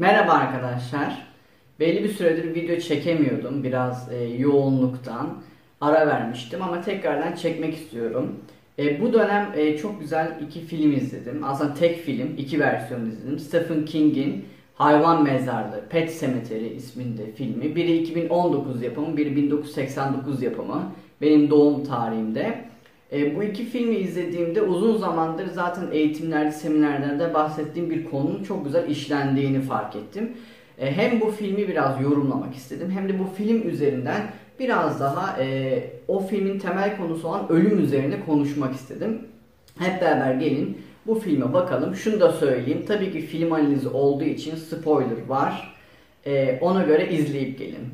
Merhaba arkadaşlar. Belli bir süredir video çekemiyordum. Biraz e, yoğunluktan ara vermiştim ama tekrardan çekmek istiyorum. E, bu dönem e, çok güzel iki film izledim. Aslında tek film, iki versiyon izledim. Stephen King'in Hayvan Mezarlığı, Pet Cemetery isminde filmi. Biri 2019 yapımı, biri 1989 yapımı. Benim doğum tarihimde. E, bu iki filmi izlediğimde uzun zamandır zaten eğitimlerde, seminerlerde bahsettiğim bir konunun çok güzel işlendiğini fark ettim. E, hem bu filmi biraz yorumlamak istedim hem de bu film üzerinden biraz daha e, o filmin temel konusu olan ölüm üzerine konuşmak istedim. Hep beraber gelin bu filme bakalım. Şunu da söyleyeyim. Tabii ki film analizi olduğu için spoiler var. Ona göre izleyip gelin.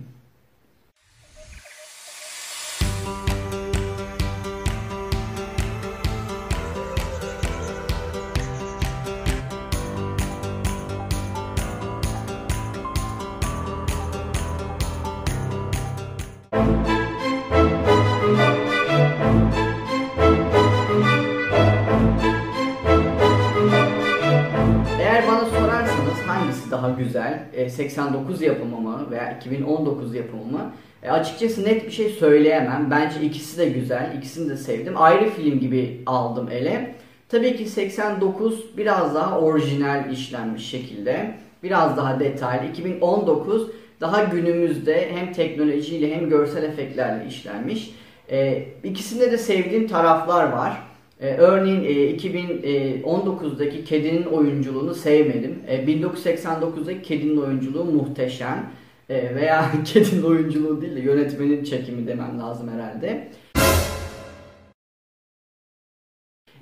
89 yapımı mı veya 2019 yapımı mı? E, açıkçası net bir şey söyleyemem. Bence ikisi de güzel, ikisini de sevdim. Ayrı film gibi aldım ele. Tabii ki 89 biraz daha orijinal işlenmiş şekilde, biraz daha detaylı. 2019 daha günümüzde hem teknolojiyle hem görsel efektlerle işlenmiş. E, ikisinde de sevdiğim taraflar var. Ee, örneğin e, 2019'daki kedinin oyunculuğunu sevmedim. E, 1989'daki kedinin oyunculuğu muhteşem. E, veya kedinin oyunculuğu değil de yönetmenin çekimi demem lazım herhalde.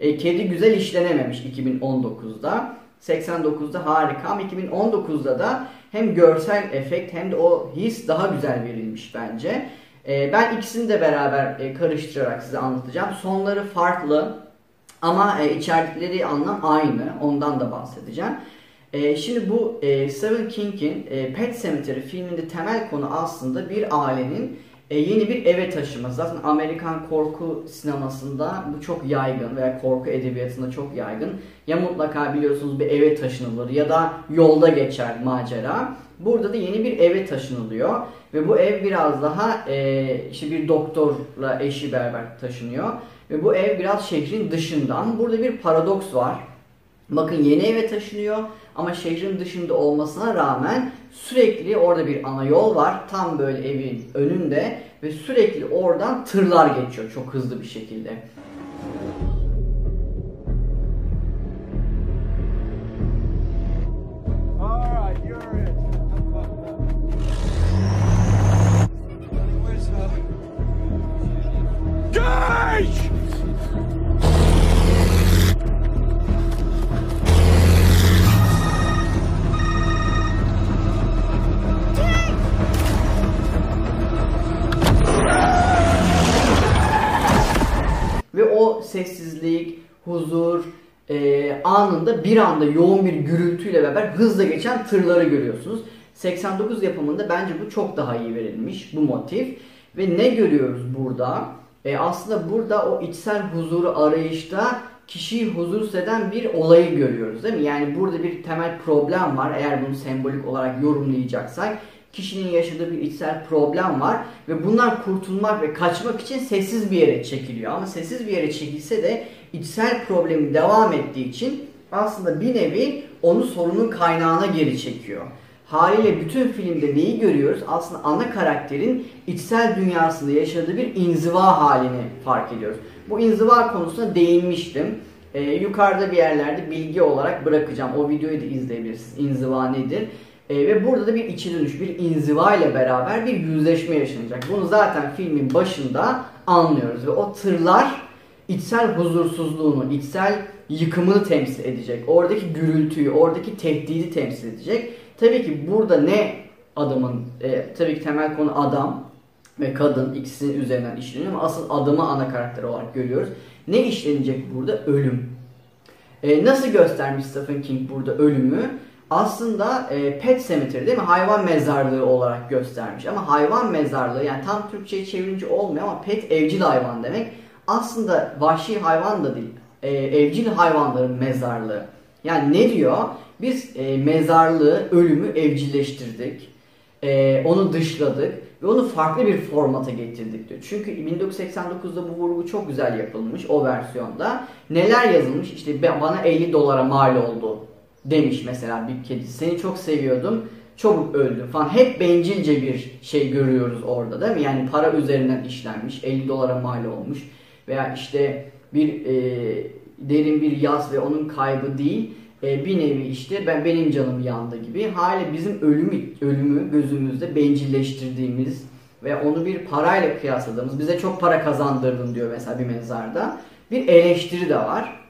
E, kedi güzel işlenememiş 2019'da. 89'da harika ama 2019'da da hem görsel efekt hem de o his daha güzel verilmiş bence. E, ben ikisini de beraber e, karıştırarak size anlatacağım. Sonları farklı ama e, içerdikleri anlam aynı. Ondan da bahsedeceğim. E, şimdi bu e, Stephen King'in e, Pet Cemetery filminde temel konu aslında bir ailenin e, yeni bir eve taşıması. Zaten Amerikan korku sinemasında bu çok yaygın veya korku edebiyatında çok yaygın. Ya mutlaka biliyorsunuz bir eve taşınılır ya da yolda geçer macera. Burada da yeni bir eve taşınılıyor ve bu ev biraz daha e, işte bir doktorla eşi beraber taşınıyor ve bu ev biraz şehrin dışında ama burada bir paradoks var. Bakın yeni eve taşınıyor ama şehrin dışında olmasına rağmen sürekli orada bir ana yol var. Tam böyle evin önünde ve sürekli oradan tırlar geçiyor çok hızlı bir şekilde. Sessizlik, huzur e, anında bir anda yoğun bir gürültüyle beraber hızla geçen tırları görüyorsunuz. 89 yapımında bence bu çok daha iyi verilmiş bu motif. Ve ne görüyoruz burada? E, aslında burada o içsel huzuru arayışta kişiyi huzursuz eden bir olayı görüyoruz değil mi? Yani burada bir temel problem var eğer bunu sembolik olarak yorumlayacaksak. Kişinin yaşadığı bir içsel problem var ve bundan kurtulmak ve kaçmak için sessiz bir yere çekiliyor. Ama sessiz bir yere çekilse de içsel problemi devam ettiği için aslında bir nevi onu sorunun kaynağına geri çekiyor. Haliyle bütün filmde neyi görüyoruz? Aslında ana karakterin içsel dünyasında yaşadığı bir inziva halini fark ediyoruz. Bu inziva konusuna değinmiştim. Ee, yukarıda bir yerlerde bilgi olarak bırakacağım. O videoyu da izleyebilirsiniz. İnziva nedir? Ee, ve burada da bir içi dönüş, bir inziva ile beraber bir yüzleşme yaşanacak. Bunu zaten filmin başında anlıyoruz. Ve o tırlar içsel huzursuzluğunu, içsel yıkımını temsil edecek. Oradaki gürültüyü, oradaki tehdidi temsil edecek. Tabii ki burada ne adamın, e, tabii ki temel konu adam ve kadın ikisinin üzerinden işleniyor ama asıl adamı ana karakter olarak görüyoruz. Ne işlenecek burada? Ölüm. E, nasıl göstermiş Stephen King burada ölümü? Aslında e, pet cemetery değil mi? Hayvan mezarlığı olarak göstermiş. Ama hayvan mezarlığı yani tam Türkçe'ye çevirince olmuyor ama pet evcil hayvan demek. Aslında vahşi hayvan da değil. E, evcil hayvanların mezarlığı. Yani ne diyor? Biz e, mezarlığı, ölümü evcilleştirdik. E, onu dışladık ve onu farklı bir formata getirdik diyor. Çünkü 1989'da bu vurgu çok güzel yapılmış o versiyonda. Neler yazılmış? İşte "Ben- bana 50 dolara mal oldu demiş mesela bir kedi. Seni çok seviyordum. Çabuk öldü falan. Hep bencilce bir şey görüyoruz orada değil mi? Yani para üzerinden işlenmiş. 50 dolara mal olmuş. Veya işte bir e, derin bir yaz ve onun kaybı değil. E, bir nevi işte ben benim canım yandı gibi. Hali bizim ölümü, ölümü gözümüzde bencilleştirdiğimiz ve onu bir parayla kıyasladığımız, bize çok para kazandırdın diyor mesela bir mezarda. Bir eleştiri de var.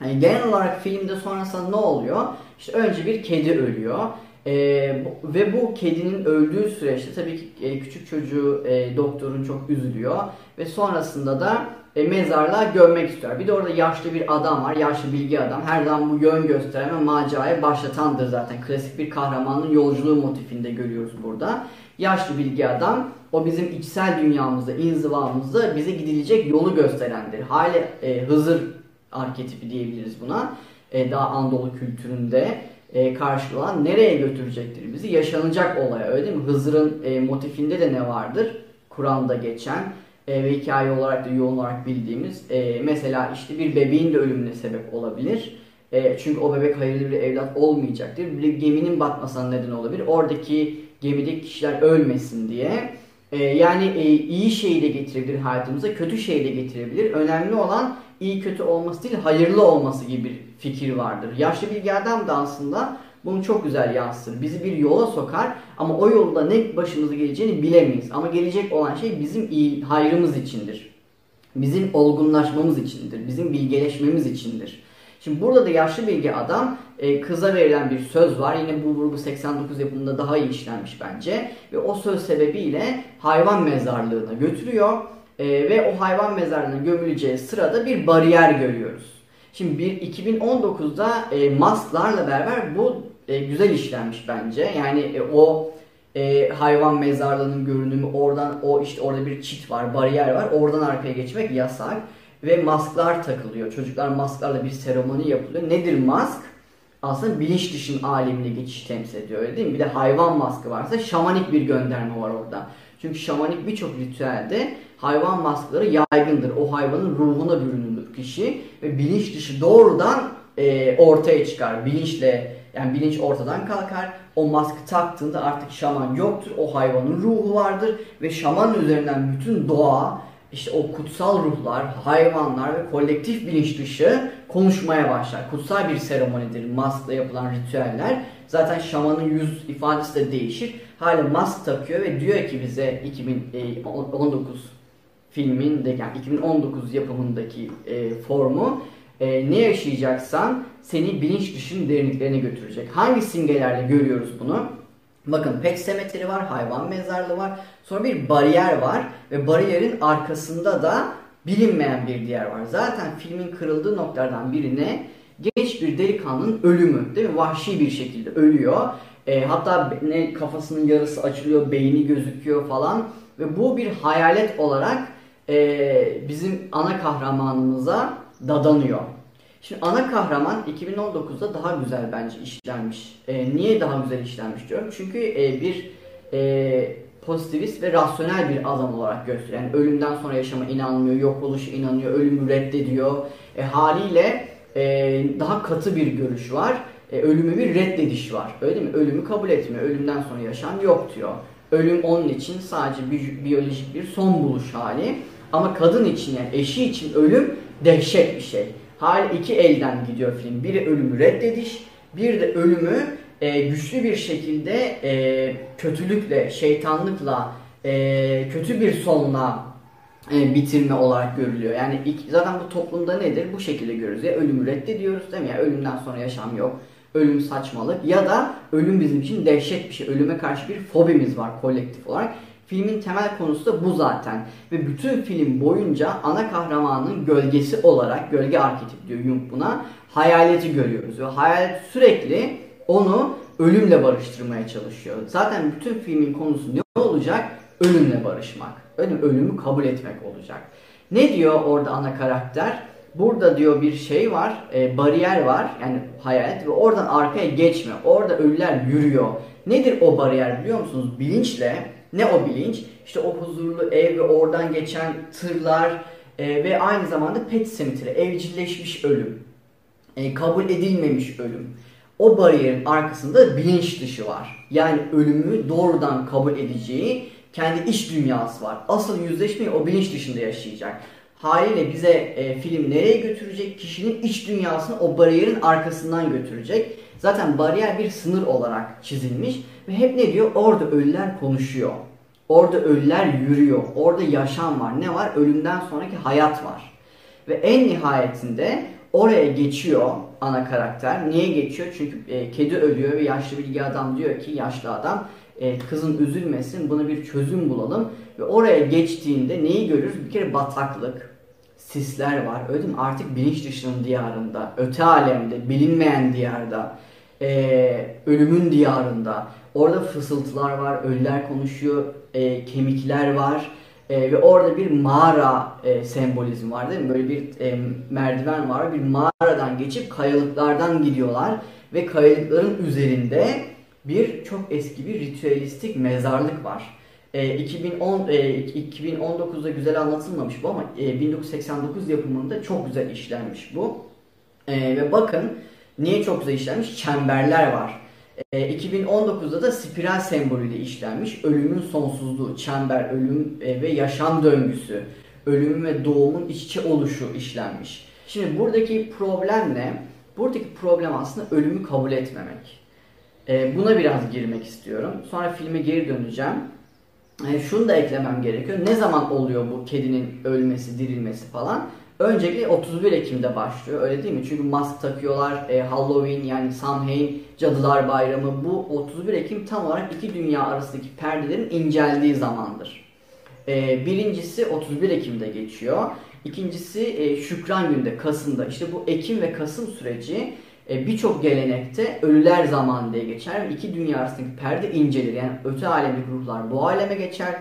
Yani genel olarak filmde sonrasında ne oluyor? İşte önce bir kedi ölüyor. Ee, ve bu kedinin öldüğü süreçte tabii ki e, küçük çocuğu e, doktorun çok üzülüyor ve sonrasında da e, mezarlığa gömmek istiyor. Bir de orada yaşlı bir adam var, yaşlı bilgi adam. Her zaman bu yön gösteren ve macerayı başlatandır zaten. Klasik bir kahramanın yolculuğu motifinde görüyoruz burada. Yaşlı bilgi adam o bizim içsel dünyamızda, inzivamızda bize gidilecek yolu gösterendir. Hali e, Hızır arketipi diyebiliriz buna. E, daha Anadolu kültüründe e, karşılığı olan nereye götürecektir bizi? Yaşanacak olaya öyle değil mi? Hızır'ın e, motifinde de ne vardır? Kur'an'da geçen e, ve hikaye olarak da yoğun olarak bildiğimiz e, mesela işte bir bebeğin de ölümüne sebep olabilir. E, çünkü o bebek hayırlı bir evlat olmayacaktır. Bir geminin batmasına neden olabilir. Oradaki gemideki kişiler ölmesin diye. E, yani e, iyi şeyi de getirebilir hayatımıza, kötü şeyi de getirebilir. Önemli olan iyi kötü olması değil, hayırlı olması gibi bir fikir vardır. Yaşlı bilgi adam da aslında bunu çok güzel yansıtır. Bizi bir yola sokar ama o yolda ne başımıza geleceğini bilemeyiz. Ama gelecek olan şey bizim iyi hayrımız içindir. Bizim olgunlaşmamız içindir. Bizim bilgeleşmemiz içindir. Şimdi burada da yaşlı bilgi adam e, kıza verilen bir söz var. Yine bu vurgu 89 yapımında daha iyi işlenmiş bence. Ve o söz sebebiyle hayvan mezarlığına götürüyor. E, ve o hayvan mezarlığına gömüleceği sırada bir bariyer görüyoruz. Şimdi bir 2019'da e, masklarla beraber bu e, güzel işlenmiş bence. Yani e, o e, hayvan mezarlığının görünümü oradan o işte orada bir çit var, bariyer var. Oradan arkaya geçmek yasak ve masklar takılıyor. Çocuklar masklarla bir seremoni yapılıyor. Nedir mask? Aslında bilinç dışın alemine geçiş temsil ediyor öyle değil mi? Bir de hayvan maskı varsa şamanik bir gönderme var orada. Çünkü şamanik birçok ritüelde hayvan maskları yaygındır. O hayvanın ruhuna bürünür kişi ve bilinç dışı doğrudan e, ortaya çıkar. Bilinçle yani bilinç ortadan kalkar. O maskı taktığında artık şaman yoktur. O hayvanın ruhu vardır ve şamanın üzerinden bütün doğa işte o kutsal ruhlar, hayvanlar ve kolektif bilinç dışı konuşmaya başlar. Kutsal bir seremonidir maskla yapılan ritüeller. Zaten şamanın yüz ifadesi de değişir. Hala mask takıyor ve diyor ki bize 2019 filmin de yani 2019 yapımındaki e, formu e, ne yaşayacaksan seni bilinç dışının derinliklerine götürecek. Hangi simgelerle görüyoruz bunu? Bakın pet semeteri var, hayvan mezarlığı var. Sonra bir bariyer var ve bariyerin arkasında da bilinmeyen bir diğer var. Zaten filmin kırıldığı noktalardan birine genç bir delikanlının ölümü değil mi? Vahşi bir şekilde ölüyor. E, hatta ne kafasının yarısı açılıyor, beyni gözüküyor falan. Ve bu bir hayalet olarak e, bizim ana kahramanımıza dadanıyor. Şimdi ana kahraman 2019'da daha güzel bence işlenmiş. E, niye daha güzel işlenmiş diyorum? Çünkü e, bir e, pozitivist ve rasyonel bir adam olarak gösteriyor. Yani ölümden sonra yaşama inanmıyor, yok oluşa inanıyor, ölümü reddediyor. E, haliyle e, daha katı bir görüş var. E, ölümü bir reddediş var. Öyle değil mi? Ölümü kabul etmiyor. Ölümden sonra yaşam yok diyor. Ölüm onun için sadece biyolojik bir son buluş hali. Ama kadın için yani eşi için ölüm dehşet bir şey. Hal iki elden gidiyor film. Biri ölümü reddediş, bir de ölümü e, güçlü bir şekilde e, kötülükle, şeytanlıkla, e, kötü bir sonla e, bitirme olarak görülüyor. Yani ilk, zaten bu toplumda nedir? Bu şekilde görürüz. Ya ölümü reddediyoruz değil mi? Ya ölümden sonra yaşam yok. Ölüm saçmalık ya da ölüm bizim için dehşet bir şey. Ölüme karşı bir fobimiz var kolektif olarak. Filmin temel konusu da bu zaten. Ve bütün film boyunca ana kahramanın gölgesi olarak, gölge arketip diyor Jung buna, hayaleti görüyoruz. Ve hayalet sürekli onu ölümle barıştırmaya çalışıyor. Zaten bütün filmin konusu ne olacak? Ölümle barışmak. Ölüm, ölümü kabul etmek olacak. Ne diyor orada ana karakter? Burada diyor bir şey var, e, bariyer var yani hayalet ve oradan arkaya geçme. Orada ölüler yürüyor. Nedir o bariyer biliyor musunuz? Bilinçle, ne o bilinç? İşte o huzurlu ev ve oradan geçen tırlar e, ve aynı zamanda pet cemetery, evcilleşmiş ölüm. E, kabul edilmemiş ölüm. O bariyerin arkasında bilinç dışı var. Yani ölümü doğrudan kabul edeceği kendi iç dünyası var. Asıl yüzleşmeyi o bilinç dışında yaşayacak. Haliyle bize e, film nereye götürecek? Kişinin iç dünyasını o bariyerin arkasından götürecek. Zaten bariyer bir sınır olarak çizilmiş ve hep ne diyor? Orada ölüler konuşuyor. Orada ölüler yürüyor. Orada yaşam var. Ne var? Ölümden sonraki hayat var. Ve en nihayetinde oraya geçiyor ana karakter. Niye geçiyor? Çünkü e, kedi ölüyor ve yaşlı bilgi adam diyor ki yaşlı adam e, kızın üzülmesin buna bir çözüm bulalım. Ve oraya geçtiğinde neyi görürüz? Bir kere bataklık, sisler var. Öyle değil mi? Artık bilinç dışının diyarında, öte alemde, bilinmeyen diyarda, e, ölümün diyarında. Orada fısıltılar var, ölüler konuşuyor, e, kemikler var. E, ve orada bir mağara e, sembolizmi var değil mi? Böyle bir e, merdiven var. Bir mağaradan geçip kayalıklardan gidiyorlar. Ve kayalıkların üzerinde bir çok eski bir ritüelistik mezarlık var. E, 2010 e, 2019'da güzel anlatılmamış bu ama e, 1989 yapımında çok güzel işlenmiş bu. E, ve bakın niye çok güzel işlenmiş? Çemberler var. E, 2019'da da spiral sembolüyle işlenmiş. Ölümün sonsuzluğu, çember, ölüm e, ve yaşam döngüsü, ölümün ve doğumun iç içe oluşu işlenmiş. Şimdi buradaki problem ne? Buradaki problem aslında ölümü kabul etmemek. E, buna biraz girmek istiyorum. Sonra filme geri döneceğim. E, şunu da eklemem gerekiyor. Ne zaman oluyor bu kedinin ölmesi, dirilmesi falan? Öncelikle 31 Ekim'de başlıyor öyle değil mi? Çünkü mask takıyorlar, e, Halloween yani Samhain, Cadılar Bayramı. Bu 31 Ekim tam olarak iki dünya arasındaki perdelerin inceldiği zamandır. E, birincisi 31 Ekim'de geçiyor. İkincisi e, Şükran Günü'nde, Kasım'da. İşte bu Ekim ve Kasım süreci e, birçok gelenekte ölüler zamanı diye geçer ve iki dünya arasındaki perde incelir. Yani öte alemdeki ruhlar bu aleme geçer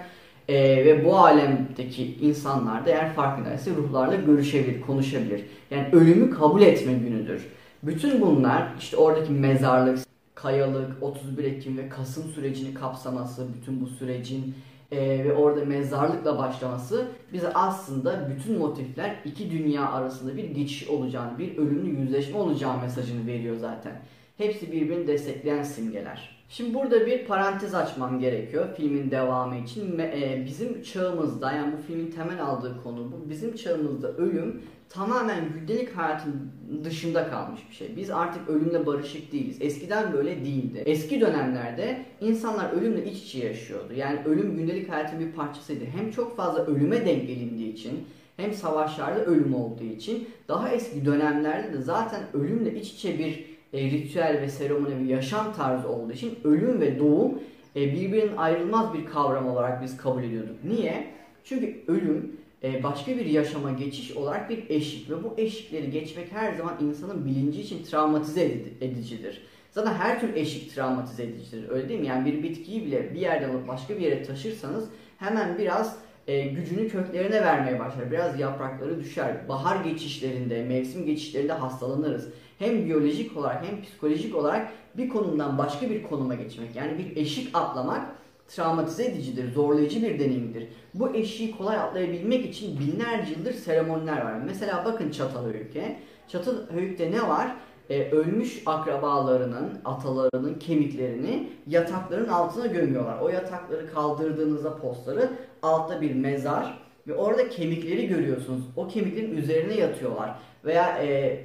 ee, ve bu alemdeki insanlar da eğer farkındaysa ruhlarla görüşebilir, konuşabilir. Yani ölümü kabul etme günüdür. Bütün bunlar işte oradaki mezarlık, kayalık, 31 Ekim ve Kasım sürecini kapsaması, bütün bu sürecin e, ve orada mezarlıkla başlaması bize aslında bütün motifler iki dünya arasında bir geçiş olacağını, bir ölümlü yüzleşme olacağı mesajını veriyor zaten. Hepsi birbirini destekleyen simgeler. Şimdi burada bir parantez açmam gerekiyor filmin devamı için. E, bizim çağımızda yani bu filmin temel aldığı konu bu. Bizim çağımızda ölüm tamamen gündelik hayatın dışında kalmış bir şey. Biz artık ölümle barışık değiliz. Eskiden böyle değildi. Eski dönemlerde insanlar ölümle iç içe yaşıyordu. Yani ölüm gündelik hayatın bir parçasıydı. Hem çok fazla ölüme denk gelindiği için hem savaşlarda ölüm olduğu için daha eski dönemlerde de zaten ölümle iç içe bir e, ritüel ve seremoni ve yaşam tarzı olduğu için ölüm ve doğum e, birbirinin ayrılmaz bir kavram olarak biz kabul ediyorduk. Niye? Çünkü ölüm e, başka bir yaşama geçiş olarak bir eşik ve bu eşikleri geçmek her zaman insanın bilinci için travmatize edicidir. Zaten her tür eşik travmatize edicidir. Öyle değil mi? Yani bir bitkiyi bile bir yerden alıp başka bir yere taşırsanız hemen biraz e, gücünü köklerine vermeye başlar. Biraz yaprakları düşer. Bahar geçişlerinde, mevsim geçişlerinde hastalanırız hem biyolojik olarak hem psikolojik olarak bir konumdan başka bir konuma geçmek yani bir eşik atlamak travmatize edicidir, zorlayıcı bir deneyimdir. Bu eşiği kolay atlayabilmek için binlerce yıldır seremoniler var. Mesela bakın Çatalhöyük'e. Çatalhöyük'te ne var? Ee, ölmüş akrabalarının, atalarının kemiklerini yatakların altına gömüyorlar. O yatakları kaldırdığınızda postları altta bir mezar ve orada kemikleri görüyorsunuz. O kemiklerin üzerine yatıyorlar. Veya e,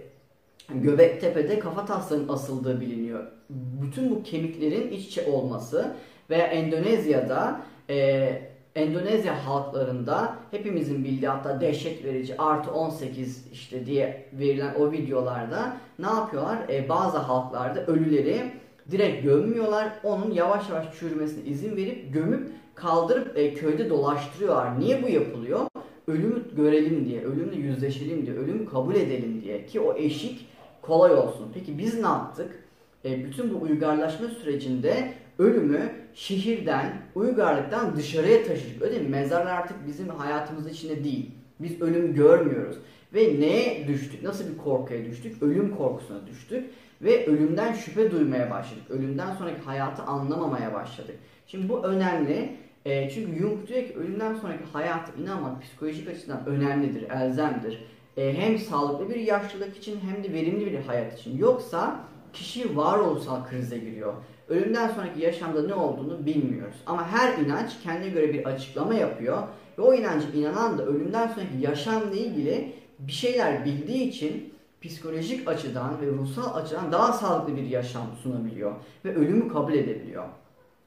Göbektepe'de kafa taslarının asıldığı biliniyor. Bütün bu kemiklerin iç içe olması veya Endonezya'da e, Endonezya halklarında hepimizin bildiği hatta dehşet verici artı 18 işte diye verilen o videolarda ne yapıyorlar? E, bazı halklarda ölüleri direkt gömmüyorlar. Onun yavaş yavaş çürümesine izin verip gömüp kaldırıp e, köyde dolaştırıyorlar. Niye bu yapılıyor? Ölümü görelim diye, ölümle yüzleşelim diye, ölümü kabul edelim diye ki o eşik kolay olsun. Peki biz ne yaptık? E, bütün bu uygarlaşma sürecinde ölümü şehirden, uygarlıktan dışarıya taşıdık. Öyle mi? Mezarlar artık bizim hayatımız içinde değil. Biz ölümü görmüyoruz. Ve neye düştük? Nasıl bir korkuya düştük? Ölüm korkusuna düştük. Ve ölümden şüphe duymaya başladık. Ölümden sonraki hayatı anlamamaya başladık. Şimdi bu önemli. E, çünkü Jung diyor ki ölümden sonraki hayata inanmak psikolojik açıdan önemlidir, elzemdir. E, hem sağlıklı bir yaşlılık için hem de verimli bir hayat için. Yoksa kişi varoluşsal krize giriyor. Ölümden sonraki yaşamda ne olduğunu bilmiyoruz. Ama her inanç kendine göre bir açıklama yapıyor. Ve o inancı inanan da ölümden sonraki yaşamla ilgili bir şeyler bildiği için psikolojik açıdan ve ruhsal açıdan daha sağlıklı bir yaşam sunabiliyor. Ve ölümü kabul edebiliyor.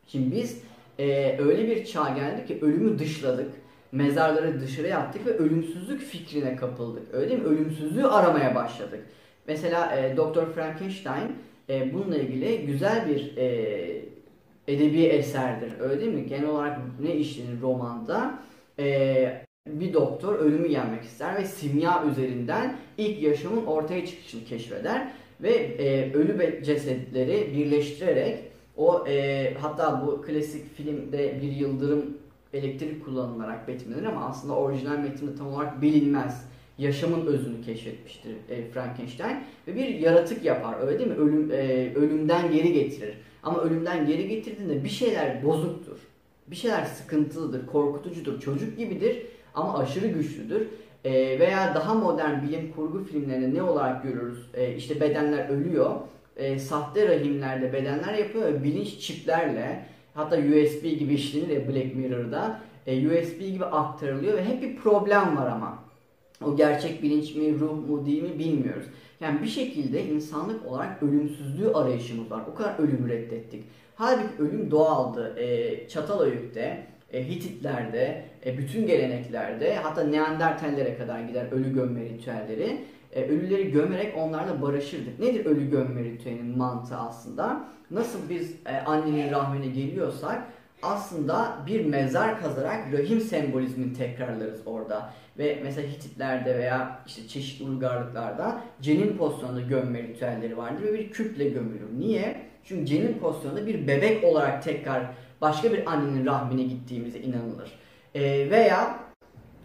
Şimdi biz e, öyle bir çağ geldik ki ölümü dışladık. Mezarları dışarıya attık ve ölümsüzlük fikrine kapıldık. Öyle değil mi? Ölümsüzlüğü aramaya başladık. Mesela e, Dr. Frankenstein e, bununla ilgili güzel bir e, edebi eserdir. Öyle değil mi? Genel olarak ne işlenir romanda? E, bir doktor ölümü yenmek ister ve simya üzerinden ilk yaşamın ortaya çıkışını keşfeder ve e, ölü cesetleri birleştirerek o e, hatta bu klasik filmde bir yıldırım elektrik kullanılarak betimlenir ama aslında orijinal metinde tam olarak bilinmez. Yaşamın özünü keşfetmiştir e, Frankenstein ve bir yaratık yapar öyle değil mi? Ölüm e, ölümden geri getirir. Ama ölümden geri getirdiğinde bir şeyler bozuktur. Bir şeyler sıkıntılıdır, korkutucudur, çocuk gibidir ama aşırı güçlüdür. E, veya daha modern bilim kurgu filmlerinde ne olarak görürüz? E, işte bedenler ölüyor e, sahte rahimlerde bedenler yapıyor ve bilinç çiplerle hatta USB gibi işlenir Black Mirror'da e, USB gibi aktarılıyor ve hep bir problem var ama. O gerçek bilinç mi, ruh mu değil mi bilmiyoruz. Yani bir şekilde insanlık olarak ölümsüzlüğü arayışımız var. O kadar ölümü reddettik. Halbuki ölüm doğaldı. E, Çatalhöyük'te, e, Hititlerde, e, bütün geleneklerde hatta Neandertallere kadar gider ölü gömme ritüelleri e, ölüleri gömerek onlarla barışırdık. Nedir ölü gömme ritüelinin mantığı aslında? Nasıl biz e, annenin rahmine geliyorsak aslında bir mezar kazarak rahim sembolizmini tekrarlarız orada. Ve mesela Hititlerde veya işte çeşitli uygarlıklarda cenin pozisyonunda gömme ritüelleri vardır ve bir küple gömülür. Niye? Çünkü cenin pozisyonunda bir bebek olarak tekrar başka bir annenin rahmine gittiğimize inanılır. E, veya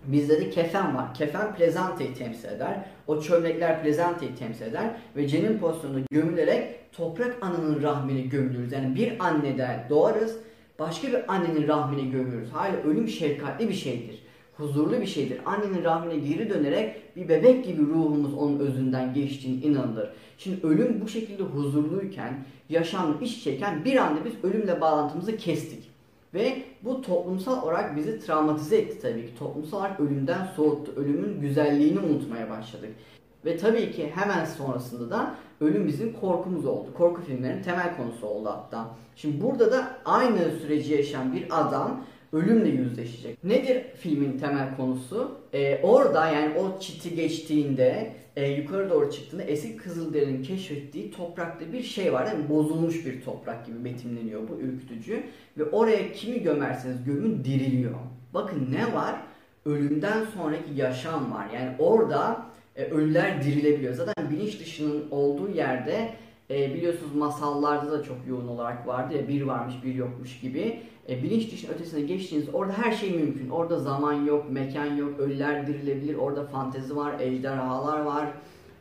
Bizde de kefen var. Kefen plezantayı temsil eder. O çömlekler plezantayı temsil eder. Ve cenin pozisyonunda gömülerek toprak ananın rahmine gömülürüz. Yani bir anneden doğarız. Başka bir annenin rahmine gömülürüz. Hala ölüm şefkatli bir şeydir. Huzurlu bir şeydir. Annenin rahmine geri dönerek bir bebek gibi ruhumuz onun özünden geçtiğini inanılır. Şimdi ölüm bu şekilde huzurluyken, yaşamla iç içeyken bir anda biz ölümle bağlantımızı kestik. Ve bu toplumsal olarak bizi travmatize etti tabii ki. Toplumsal olarak ölümden soğuttu. Ölümün güzelliğini unutmaya başladık. Ve tabii ki hemen sonrasında da ölüm bizim korkumuz oldu. Korku filmlerinin temel konusu oldu hatta. Şimdi burada da aynı süreci yaşayan bir adam ölümle yüzleşecek. Nedir filmin temel konusu? Ee, orada yani o çiti geçtiğinde e, yukarı doğru çıktığında eski Kızılderili'nin keşfettiği toprakta bir şey var. Yani bozulmuş bir toprak gibi betimleniyor bu ürkütücü. Ve oraya kimi gömerseniz gömün diriliyor. Bakın ne var? Ölümden sonraki yaşam var. Yani orada e, ölüler dirilebiliyor. Zaten bilinç dışının olduğu yerde e, biliyorsunuz masallarda da çok yoğun olarak vardı ya bir varmış bir yokmuş gibi. E, bilinç dışının ötesine geçtiğiniz orada her şey mümkün. Orada zaman yok, mekan yok, ölüler dirilebilir. Orada fantezi var, ejderhalar var.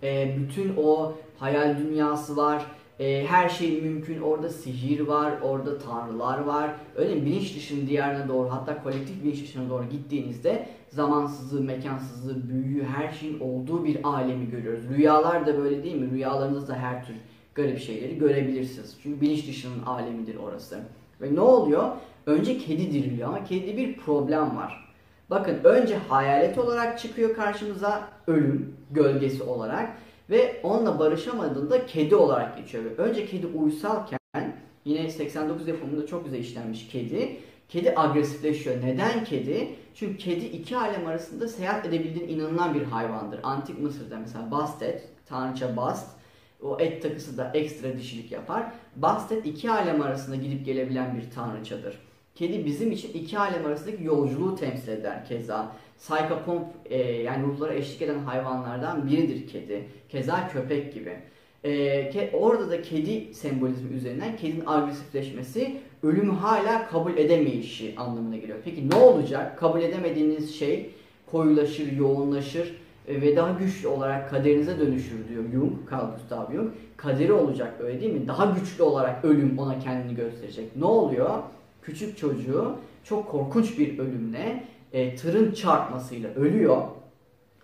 E, bütün o hayal dünyası var. E, her şey mümkün. Orada sihir var, orada tanrılar var. Öyle mi? Bilinç dışının diğerine doğru hatta kolektif bilinç dışına doğru gittiğinizde zamansızlığı, mekansızlığı, büyüyü, her şeyin olduğu bir alemi görüyoruz. Rüyalar da böyle değil mi? Rüyalarınızda her tür garip şeyleri görebilirsiniz. Çünkü bilinç dışının alemidir orası. Ve ne oluyor? Önce kedi diriliyor ama kedide bir problem var. Bakın önce hayalet olarak çıkıyor karşımıza ölüm gölgesi olarak ve onunla barışamadığında kedi olarak geçiyor. Önce kedi uysalken yine 89 yapımında çok güzel işlenmiş kedi. Kedi agresifleşiyor. Neden kedi? Çünkü kedi iki alem arasında seyahat edebildiğine inanılan bir hayvandır. Antik Mısır'da mesela Bastet, tanrıça Bast, o et takısı da ekstra dişilik yapar. Bastet iki alem arasında gidip gelebilen bir tanrıçadır. Kedi bizim için iki alem arasındaki yolculuğu temsil eder keza. Psychopomp e, yani ruhlara eşlik eden hayvanlardan biridir kedi. Keza köpek gibi. E, ke, orada da kedi sembolizmi üzerinden kedinin agresifleşmesi ölümü hala kabul edemeyişi anlamına geliyor. Peki ne olacak? Kabul edemediğiniz şey koyulaşır, yoğunlaşır E, ve daha güçlü olarak kaderinize dönüşür diyor Jung, Carl Gustav Jung. Kaderi olacak öyle değil mi? Daha güçlü olarak ölüm ona kendini gösterecek. Ne oluyor? Küçük çocuğu çok korkunç bir ölümle e, tırın çarpmasıyla ölüyor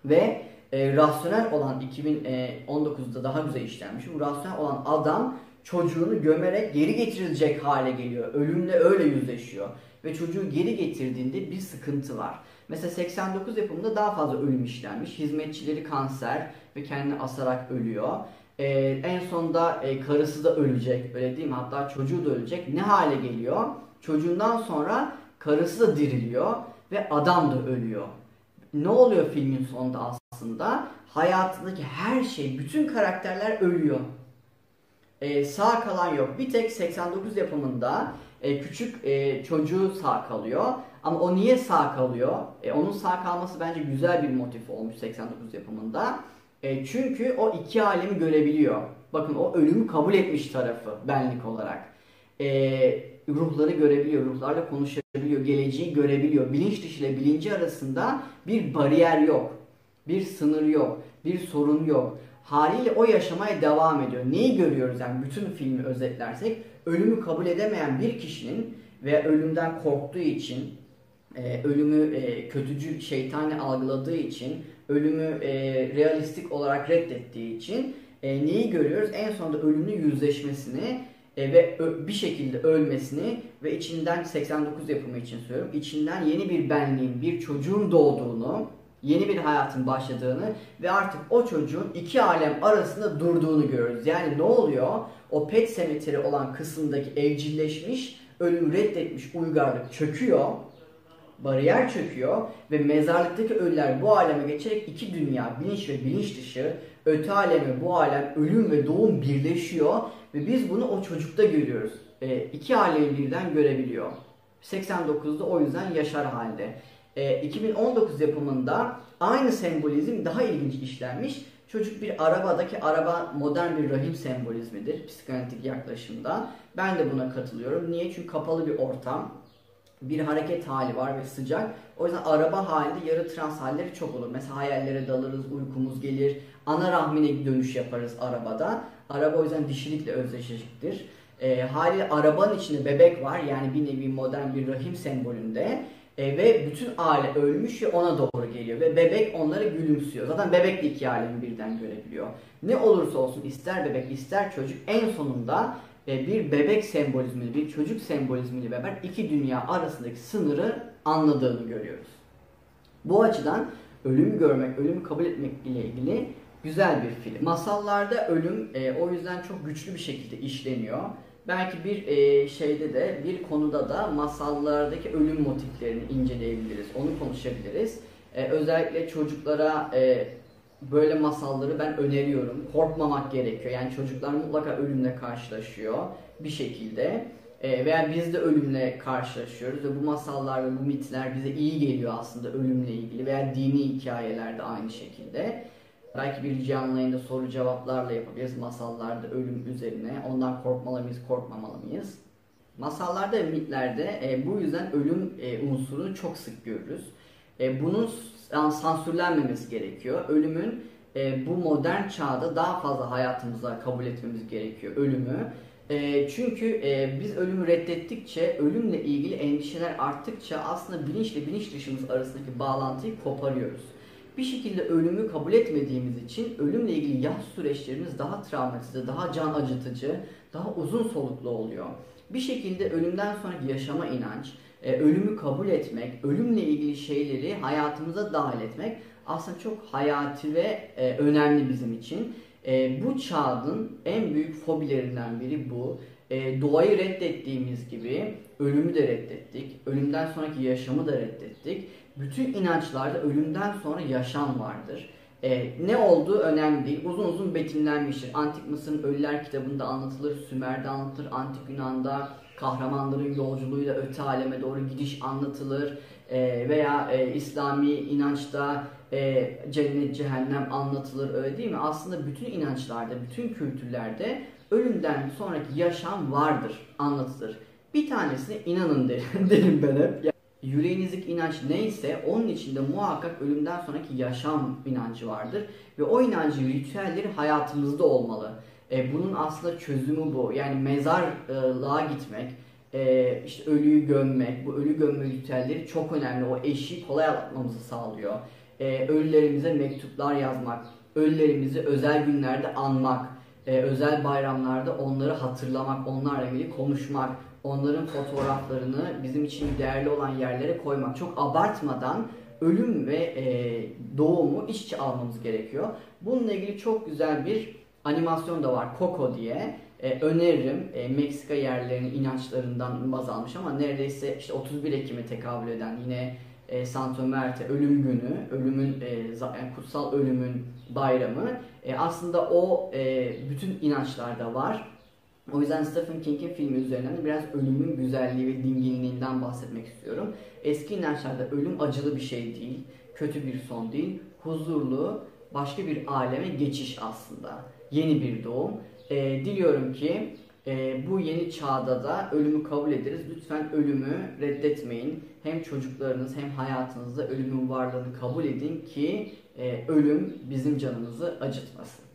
ve e, rasyonel olan 2019'da daha güzel işlenmiş. Bu rasyonel olan adam çocuğunu gömerek geri getirilecek hale geliyor. Ölümle öyle yüzleşiyor. Ve çocuğu geri getirdiğinde bir sıkıntı var. Mesela 89 yapımında daha fazla ölüm işlenmiş. Hizmetçileri kanser ve kendini asarak ölüyor. Ee, en sonunda e, karısı da ölecek öyle değil mi? Hatta çocuğu da ölecek. Ne hale geliyor? Çocuğundan sonra karısı da diriliyor ve adam da ölüyor. Ne oluyor filmin sonunda aslında? Hayatındaki her şey, bütün karakterler ölüyor. Ee, sağ kalan yok. Bir tek 89 yapımında e, küçük e, çocuğu sağ kalıyor. Ama o niye sağ kalıyor? E, onun sağ kalması bence güzel bir motif olmuş 89 yapımında. E, çünkü o iki alemi görebiliyor. Bakın o ölümü kabul etmiş tarafı benlik olarak. E, ruhları görebiliyor, ruhlarla konuşabiliyor, geleceği görebiliyor. Bilinç dışı ile bilinci arasında bir bariyer yok. Bir sınır yok, bir sorun yok. Haliyle o yaşamaya devam ediyor. Neyi görüyoruz yani bütün filmi özetlersek? Ölümü kabul edemeyen bir kişinin ve ölümden korktuğu için, e, ölümü e, kötücül, şeytani algıladığı için, ölümü e, realistik olarak reddettiği için neyi görüyoruz? En sonunda ölümle yüzleşmesini e, ve bir şekilde ölmesini ve içinden 89 yapımı için söylüyorum. içinden yeni bir benliğin, bir çocuğun doğduğunu, yeni bir hayatın başladığını ve artık o çocuğun iki alem arasında durduğunu görüyoruz. Yani ne oluyor? O pet semeteri olan kısımdaki evcilleşmiş, ölümü reddetmiş uygarlık çöküyor. Bariyer çöküyor ve mezarlıktaki ölüler bu aleme geçerek iki dünya, bilinç ve bilinç dışı, öte aleme bu alem, ölüm ve doğum birleşiyor ve biz bunu o çocukta görüyoruz. E, iki alemi birden görebiliyor. 89'da o yüzden yaşar halde. E, 2019 yapımında aynı sembolizm daha ilginç işlenmiş. Çocuk bir arabadaki araba modern bir rahim sembolizmidir psikanalitik yaklaşımda. Ben de buna katılıyorum. Niye? Çünkü kapalı bir ortam. Bir hareket hali var ve sıcak. O yüzden araba halinde yarı trans halleri çok olur. Mesela hayallere dalırız, uykumuz gelir. Ana rahmine dönüş yaparız arabada. Araba o yüzden dişilikle özdeşecektir. E, haliyle arabanın içinde bebek var. Yani bir nevi modern bir rahim sembolünde. E, ve bütün aile ölmüş ve ona doğru geliyor. Ve bebek onlara gülümsüyor. Zaten bebek de iki alemi birden görebiliyor. Ne olursa olsun ister bebek ister çocuk en sonunda e, bir bebek sembolizmiyle, bir çocuk sembolizmiyle beraber iki dünya arasındaki sınırı anladığını görüyoruz. Bu açıdan ölümü görmek, ölümü kabul etmek ile ilgili güzel bir film. Masallarda ölüm e, o yüzden çok güçlü bir şekilde işleniyor. Belki bir e, şeyde de bir konuda da masallardaki ölüm motiflerini inceleyebiliriz. Onu konuşabiliriz. E, özellikle çocuklara e, böyle masalları ben öneriyorum. Korkmamak gerekiyor. Yani çocuklar mutlaka ölümle karşılaşıyor bir şekilde. E, veya biz de ölümle karşılaşıyoruz ve bu masallar ve bu mitler bize iyi geliyor aslında ölümle ilgili veya dini hikayeler de aynı şekilde. Belki bir canlı soru cevaplarla yapabiliriz masallarda ölüm üzerine. Ondan korkmalı mıyız, korkmamalı mıyız? Masallarda ve mitlerde e, bu yüzden ölüm e, unsurunu çok sık görürüz. E, bunun yani sansürlenmemesi gerekiyor. Ölümün e, bu modern çağda daha fazla hayatımıza kabul etmemiz gerekiyor ölümü. E, çünkü e, biz ölümü reddettikçe, ölümle ilgili endişeler arttıkça aslında bilinçle bilinç dışımız arasındaki bağlantıyı koparıyoruz. Bir şekilde ölümü kabul etmediğimiz için ölümle ilgili yaş süreçlerimiz daha travmatize, daha can acıtıcı, daha uzun soluklu oluyor. Bir şekilde ölümden sonraki yaşama inanç, e, ölümü kabul etmek, ölümle ilgili şeyleri hayatımıza dahil etmek aslında çok hayati ve e, önemli bizim için. E, bu çağın en büyük fobilerinden biri bu. Doğayı reddettiğimiz gibi ölümü de reddettik. Ölümden sonraki yaşamı da reddettik. Bütün inançlarda ölümden sonra yaşam vardır. E, ne olduğu önemli değil. Uzun uzun betimlenmiştir. Antik Mısır'ın Ölüler kitabında anlatılır, Sümer'de anlatılır, Antik Yunan'da kahramanların yolculuğuyla öte aleme doğru gidiş anlatılır. E, veya e, İslami inançta e, cennet, cehennem anlatılır öyle değil mi? Aslında bütün inançlarda, bütün kültürlerde ölümden sonraki yaşam vardır, anlatılır. Bir tanesine inanın derim, derim ben hep. Yüreğinizdeki inanç neyse onun içinde muhakkak ölümden sonraki yaşam inancı vardır. Ve o inancın ritüelleri hayatımızda olmalı. E, bunun aslında çözümü bu. Yani mezarlığa gitmek, e, işte ölüyü gömmek, bu ölü gömme ritüelleri çok önemli. O eşiği kolay atlatmamızı sağlıyor. E, ölülerimize mektuplar yazmak, ölülerimizi özel günlerde anmak, e, özel bayramlarda onları hatırlamak, onlarla ilgili konuşmak, onların fotoğraflarını bizim için değerli olan yerlere koymak. Çok abartmadan ölüm ve e, doğumu iç içe almamız gerekiyor. Bununla ilgili çok güzel bir animasyon da var Coco diye. E, öneririm. E, Meksika yerlerinin inançlarından baz almış ama neredeyse işte 31 Ekim'e tekabül eden yine e, Santo Merte ölüm günü, ölümün e, yani kutsal ölümün bayramı. E, aslında o e, bütün inançlarda var. O yüzden Stephen King'in filmi üzerinden de biraz ölümün güzelliği ve dinginliğinden bahsetmek istiyorum. Eski inançlarda ölüm acılı bir şey değil, kötü bir son değil, huzurlu, başka bir aleme geçiş aslında. Yeni bir doğum. E, diliyorum ki e, bu yeni çağda da ölümü kabul ederiz. Lütfen ölümü reddetmeyin. Hem çocuklarınız hem hayatınızda ölümün varlığını kabul edin ki e, ölüm bizim canımızı acıtmasın.